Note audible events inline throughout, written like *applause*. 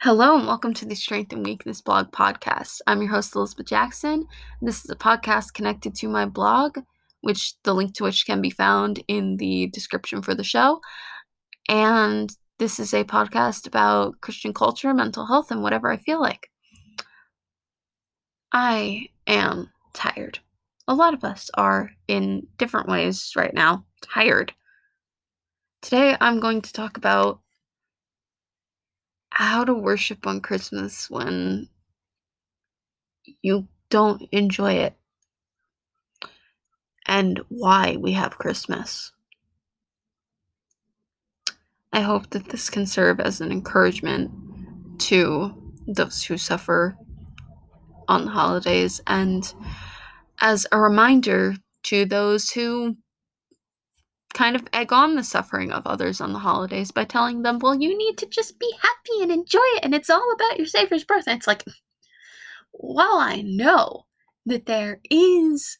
Hello and welcome to the Strength and Weakness blog podcast. I'm your host Elizabeth Jackson. This is a podcast connected to my blog, which the link to which can be found in the description for the show. And this is a podcast about Christian culture, mental health, and whatever I feel like. I am tired. A lot of us are in different ways right now, tired. Today I'm going to talk about how to worship on Christmas when you don't enjoy it and why we have Christmas. I hope that this can serve as an encouragement to those who suffer on the holidays and as a reminder to those who kind of egg on the suffering of others on the holidays by telling them, well, you need to just be happy and enjoy it, and it's all about your Savior's birth. And it's like, while I know that there is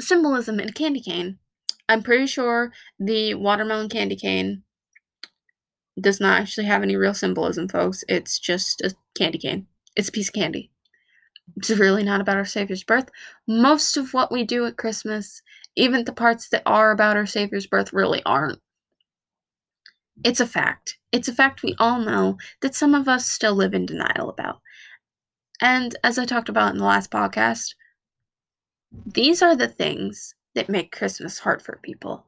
symbolism in candy cane, I'm pretty sure the watermelon candy cane does not actually have any real symbolism, folks. It's just a candy cane, it's a piece of candy. It's really not about our Savior's birth. Most of what we do at Christmas even the parts that are about our Savior's birth really aren't. It's a fact. It's a fact we all know that some of us still live in denial about. And as I talked about in the last podcast, these are the things that make Christmas hard for people.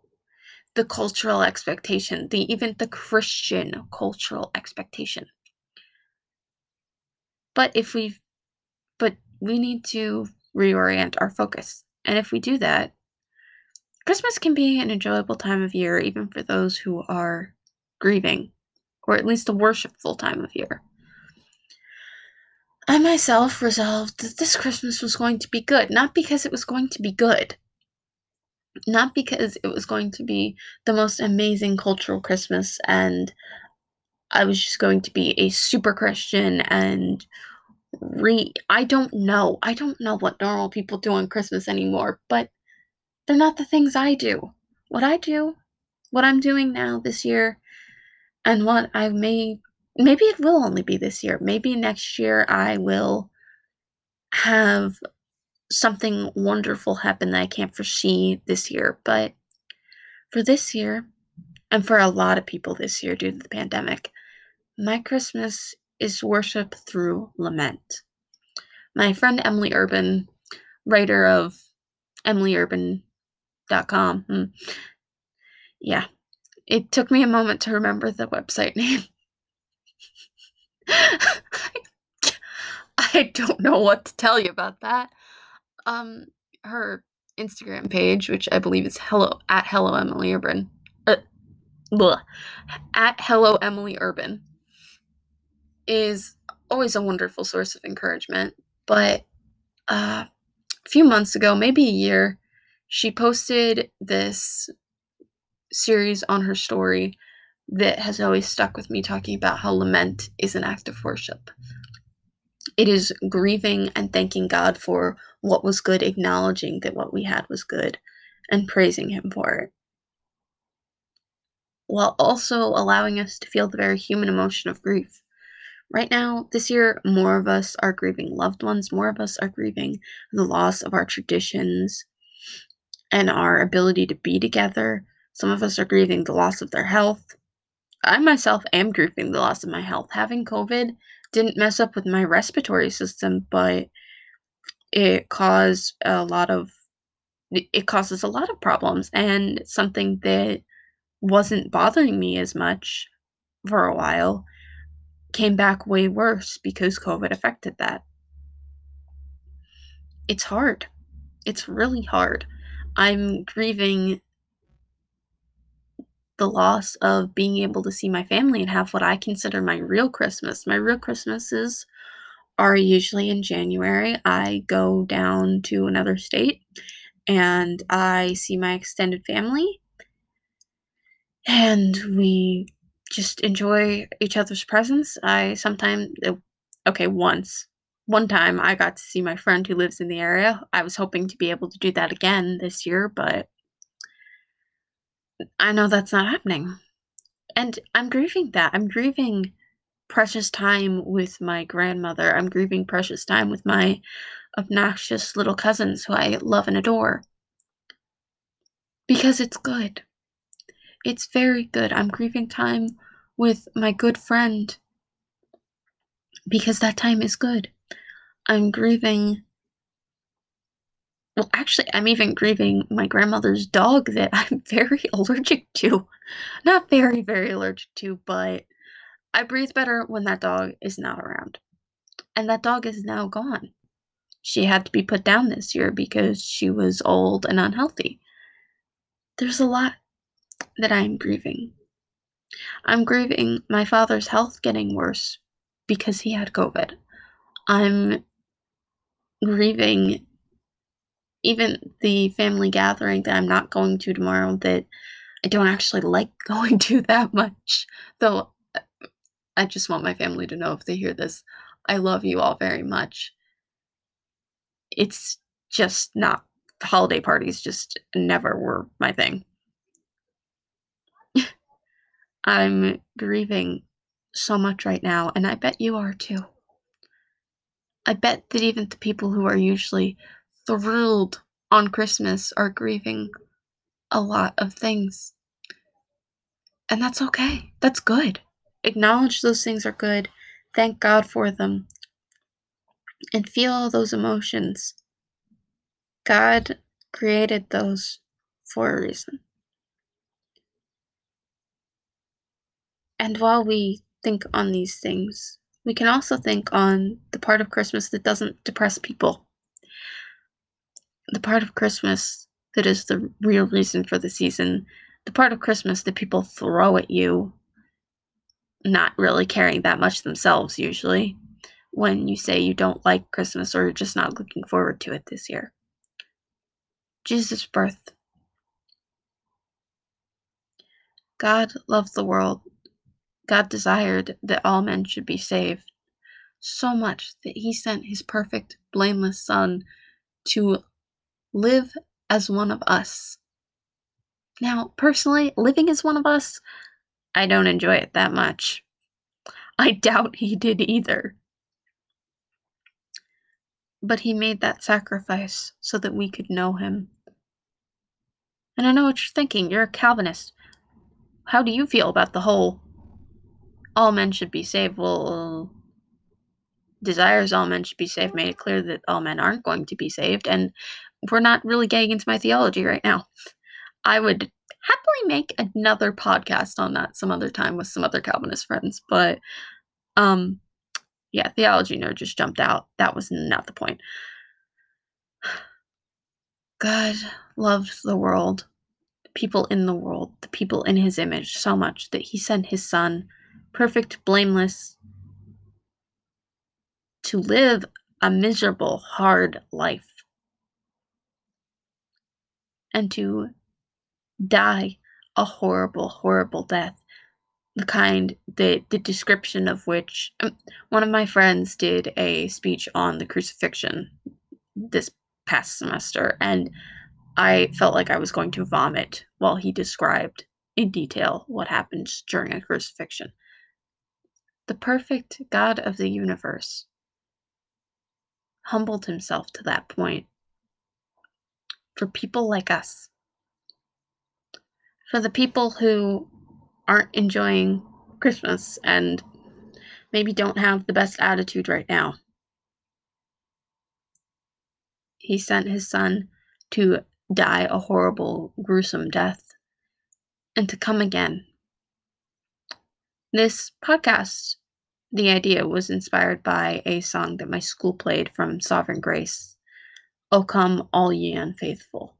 The cultural expectation, the even the Christian cultural expectation. But if we but we need to reorient our focus. And if we do that, Christmas can be an enjoyable time of year, even for those who are grieving, or at least a worshipful time of year. I myself resolved that this Christmas was going to be good, not because it was going to be good, not because it was going to be the most amazing cultural Christmas and I was just going to be a super Christian and re I don't know. I don't know what normal people do on Christmas anymore, but they're not the things I do. What I do, what I'm doing now this year, and what I may, maybe it will only be this year. Maybe next year I will have something wonderful happen that I can't foresee this year. But for this year, and for a lot of people this year due to the pandemic, my Christmas is worship through lament. My friend Emily Urban, writer of Emily Urban dot com. Hmm. Yeah, it took me a moment to remember the website *laughs* name. I don't know what to tell you about that. Um, her Instagram page, which I believe is hello at hello Emily Urban, uh, at hello Emily Urban, is always a wonderful source of encouragement. But uh, a few months ago, maybe a year, she posted this series on her story that has always stuck with me, talking about how lament is an act of worship. It is grieving and thanking God for what was good, acknowledging that what we had was good, and praising Him for it. While also allowing us to feel the very human emotion of grief. Right now, this year, more of us are grieving loved ones, more of us are grieving the loss of our traditions, and our ability to be together. Some of us are grieving the loss of their health. I myself am grieving the loss of my health. Having COVID didn't mess up with my respiratory system, but it caused a lot of it causes a lot of problems and something that wasn't bothering me as much for a while came back way worse because COVID affected that. It's hard. It's really hard. I'm grieving the loss of being able to see my family and have what I consider my real Christmas. My real Christmases are usually in January. I go down to another state and I see my extended family and we just enjoy each other's presence. I sometimes, oh, okay, once one time I got to see my friend who lives in the area. I was hoping to be able to do that again this year, but I know that's not happening. And I'm grieving that. I'm grieving precious time with my grandmother. I'm grieving precious time with my obnoxious little cousins who I love and adore. Because it's good. It's very good. I'm grieving time with my good friend because that time is good. I'm grieving. Well, actually, I'm even grieving my grandmother's dog that *laughs* I'm very allergic to. Not very, very allergic to, but I breathe better when that dog is not around. And that dog is now gone. She had to be put down this year because she was old and unhealthy. There's a lot that I'm grieving. I'm grieving my father's health getting worse because he had COVID. I'm grieving even the family gathering that I'm not going to tomorrow that I don't actually like *laughs* going to that much. Though I just want my family to know if they hear this, I love you all very much. It's just not holiday parties just never were my thing. *laughs* I'm grieving so much right now, and I bet you are too. I bet that even the people who are usually thrilled on Christmas are grieving a lot of things. And that's okay. That's good. Acknowledge those things are good. Thank God for them. And feel those emotions. God created those for a reason. And while we think on these things, we can also think on the part of Christmas that doesn't depress people. The part of Christmas that is the real reason for the season. The part of Christmas that people throw at you, not really caring that much themselves, usually, when you say you don't like Christmas or you're just not looking forward to it this year. Jesus' birth. God loved the world God desired that all men should be saved so much that he sent his perfect, blameless Son to live as one of us. Now, personally, living as one of us, I don't enjoy it that much. I doubt he did either. But he made that sacrifice so that we could know him. And I know what you're thinking. You're a Calvinist. How do you feel about the whole all men should be saved. Well, desires all men should be saved made it clear that all men aren't going to be saved, and we're not really getting into my theology right now. I would happily make another podcast on that some other time with some other Calvinist friends, but um yeah, theology nerd just jumped out. That was not the point. God loved the world, the people in the world, the people in his image so much that he sent his son perfect, blameless, to live a miserable, hard life, and to die a horrible, horrible death. The kind that the description of which um, one of my friends did a speech on the crucifixion this past semester, and I felt like I was going to vomit while he described in detail what happens during a crucifixion the perfect God of the universe, humbled himself to that point for people like us, for the people who aren't enjoying Christmas and maybe don't have the best attitude right now. He sent his son to die a horrible, gruesome death and to come again this podcast, the idea was inspired by a song that my school played from Sovereign Grace O Come, All Ye Unfaithful.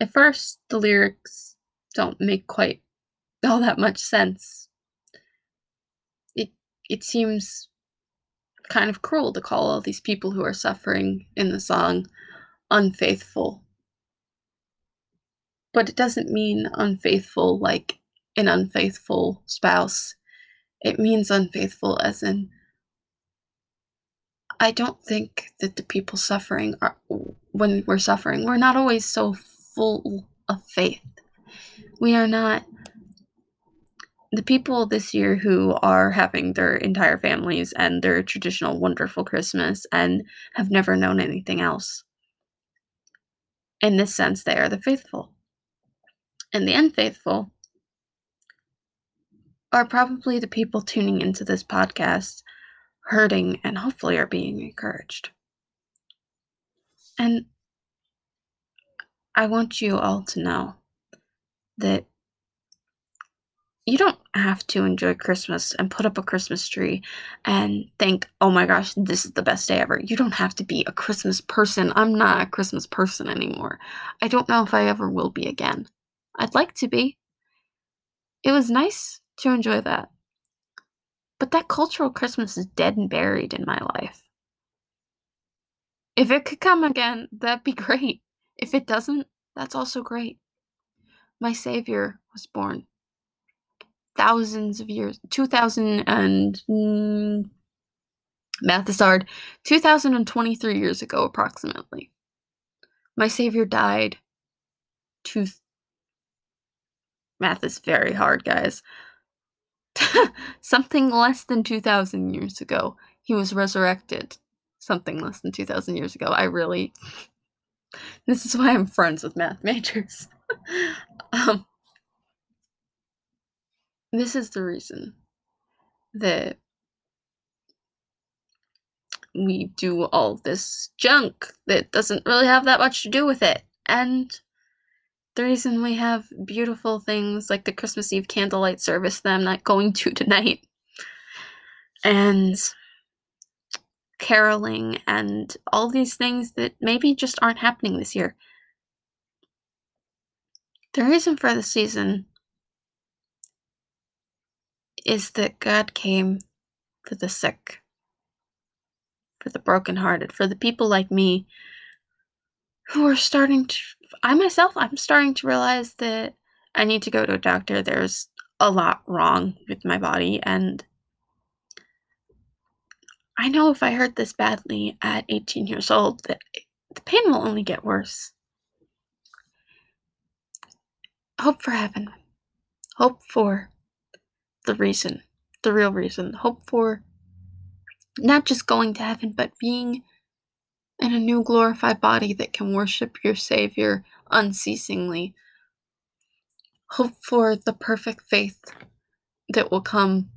At first, the lyrics don't make quite *laughs* all that much sense. It, it seems kind of cruel to call all these people who are suffering in the song unfaithful but it doesn't mean unfaithful like an unfaithful spouse. It means unfaithful as in I don't think that the people suffering are when we're suffering, we're not always so full of faith. We are not the people this year who are having their entire families and their traditional wonderful Christmas and have never known anything else. In this sense, they are the faithful. And the unfaithful are probably the people tuning into this podcast, hurting, and hopefully are being encouraged. And I want you all to know that you don't have to enjoy Christmas and put up a Christmas tree and think, oh my gosh, this is the best day ever. You don't have to be a Christmas person. I'm not a Christmas person anymore. I don't know if I ever will be again. I'd like to be. It was nice to enjoy that. But that cultural Christmas is dead and buried in my life. If it could come again, that'd be *laughs* great. If it doesn't, that's also great. My Savior was born thousands of years, 2000 and mm, math is hard, 2023 years ago approximately. My Savior died two. Math is very hard, guys. *laughs* something less than 2,000 years ago. He was resurrected. Something less than 2,000 years ago. I really. This is why I'm friends with math majors. *laughs* um, this is the reason that we do all this junk that doesn't really have that much to do with it. And the reason we have beautiful things like the Christmas Eve candlelight service that I'm not going to *laughs* tonight, and caroling, and all these things that maybe just aren't happening this year. The reason for the season is that God came for the sick, for the brokenhearted, for the people like me who are starting to. I myself, I'm starting to realize that I need to go to a doctor. There's a lot wrong with my body, and I know if I hurt this badly at 18 years old, that the pain will only get worse. Hope for heaven. Hope for the reason, the real reason. Hope for not just going to heaven, but being in a new glorified body that can worship your Savior unceasingly. Hope for the perfect faith that will come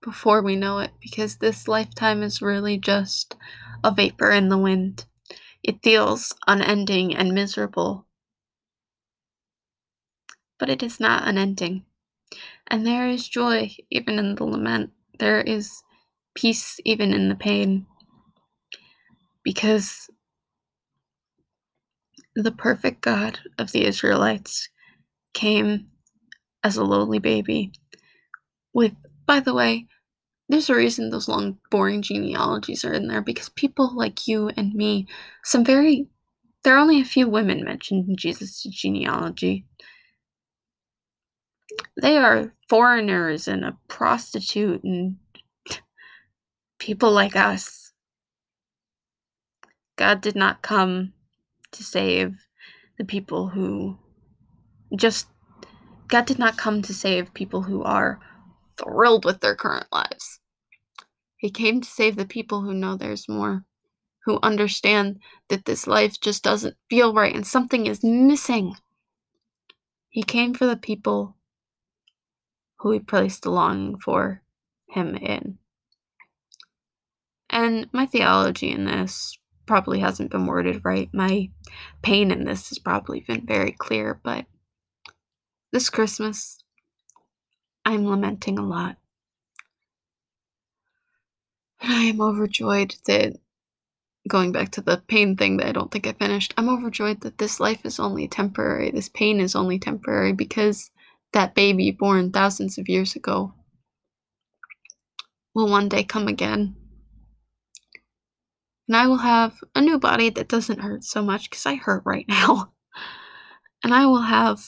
before we know it, because this lifetime is really just a vapor in the wind. It feels unending and miserable, but it is not unending. And there is joy even in the lament. There is peace even in the pain. Because the perfect God of the Israelites came as a lowly baby. With, by the way, there's a reason those long, boring genealogies are in there because people like you and me, some very, there are only a few women mentioned in Jesus' genealogy they are foreigners and a prostitute and people like us. God did not come to save the people who just God did not come to save people who are thrilled with their current lives. He came to save the people who know there's more, who understand that this life just doesn't feel right and something is missing. He came for the people who he placed the longing for him in. And my theology in this probably hasn't been worded right. My pain in this has probably been very clear, but this Christmas, I'm lamenting a lot. And I am overjoyed that, going back to the pain thing that I don't think I finished, I'm overjoyed that this life is only temporary. This pain is only temporary because that baby born thousands of years ago will one day come again. And I will have a new body that doesn't hurt so much because I hurt right *laughs* now. And I will have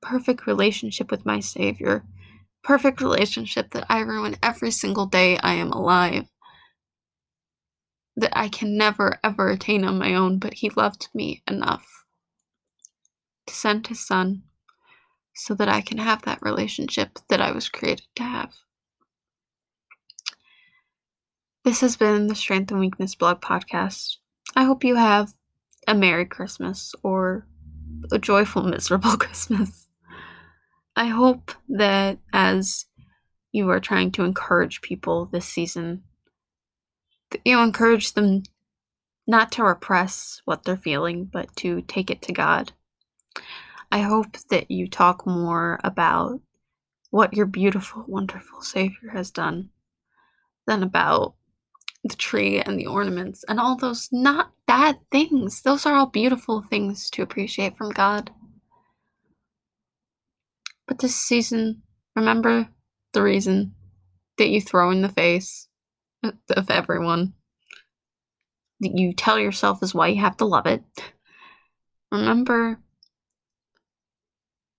perfect relationship with my Savior. Perfect relationship that I ruin every single day I am alive. That I can never ever attain on my own, but He loved me enough to send His Son so that I can have that relationship that I was created to have. This has been the Strength and Weakness blog podcast. I hope you have a Merry Christmas or a joyful, *laughs* miserable Christmas. I hope that as you are trying to encourage people this season, that you encourage them not to repress what they're feeling, but to take it to God. I hope that you talk more about what your beautiful, wonderful Savior has done than about the tree and the ornaments and all those not bad things. Those are all beautiful things to appreciate from God. But this season, remember the reason that you throw in the face of everyone that you tell yourself is why you have to love it. Remember,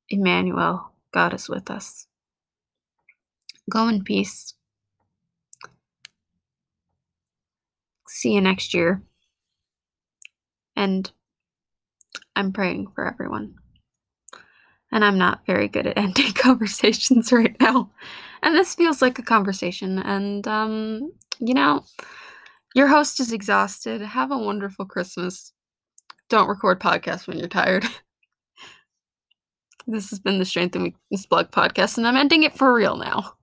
Emmanuel, God is with us. Go in peace. See you next year. And I'm praying for everyone. And I'm not very good at *laughs* ending conversations right now. And this feels like a conversation. And, um, you know, your host is exhausted. Have a wonderful Christmas. Don't record podcasts when you're tired. *laughs* this has been the Strength and Weakness Blog podcast, and I'm ending it for real now.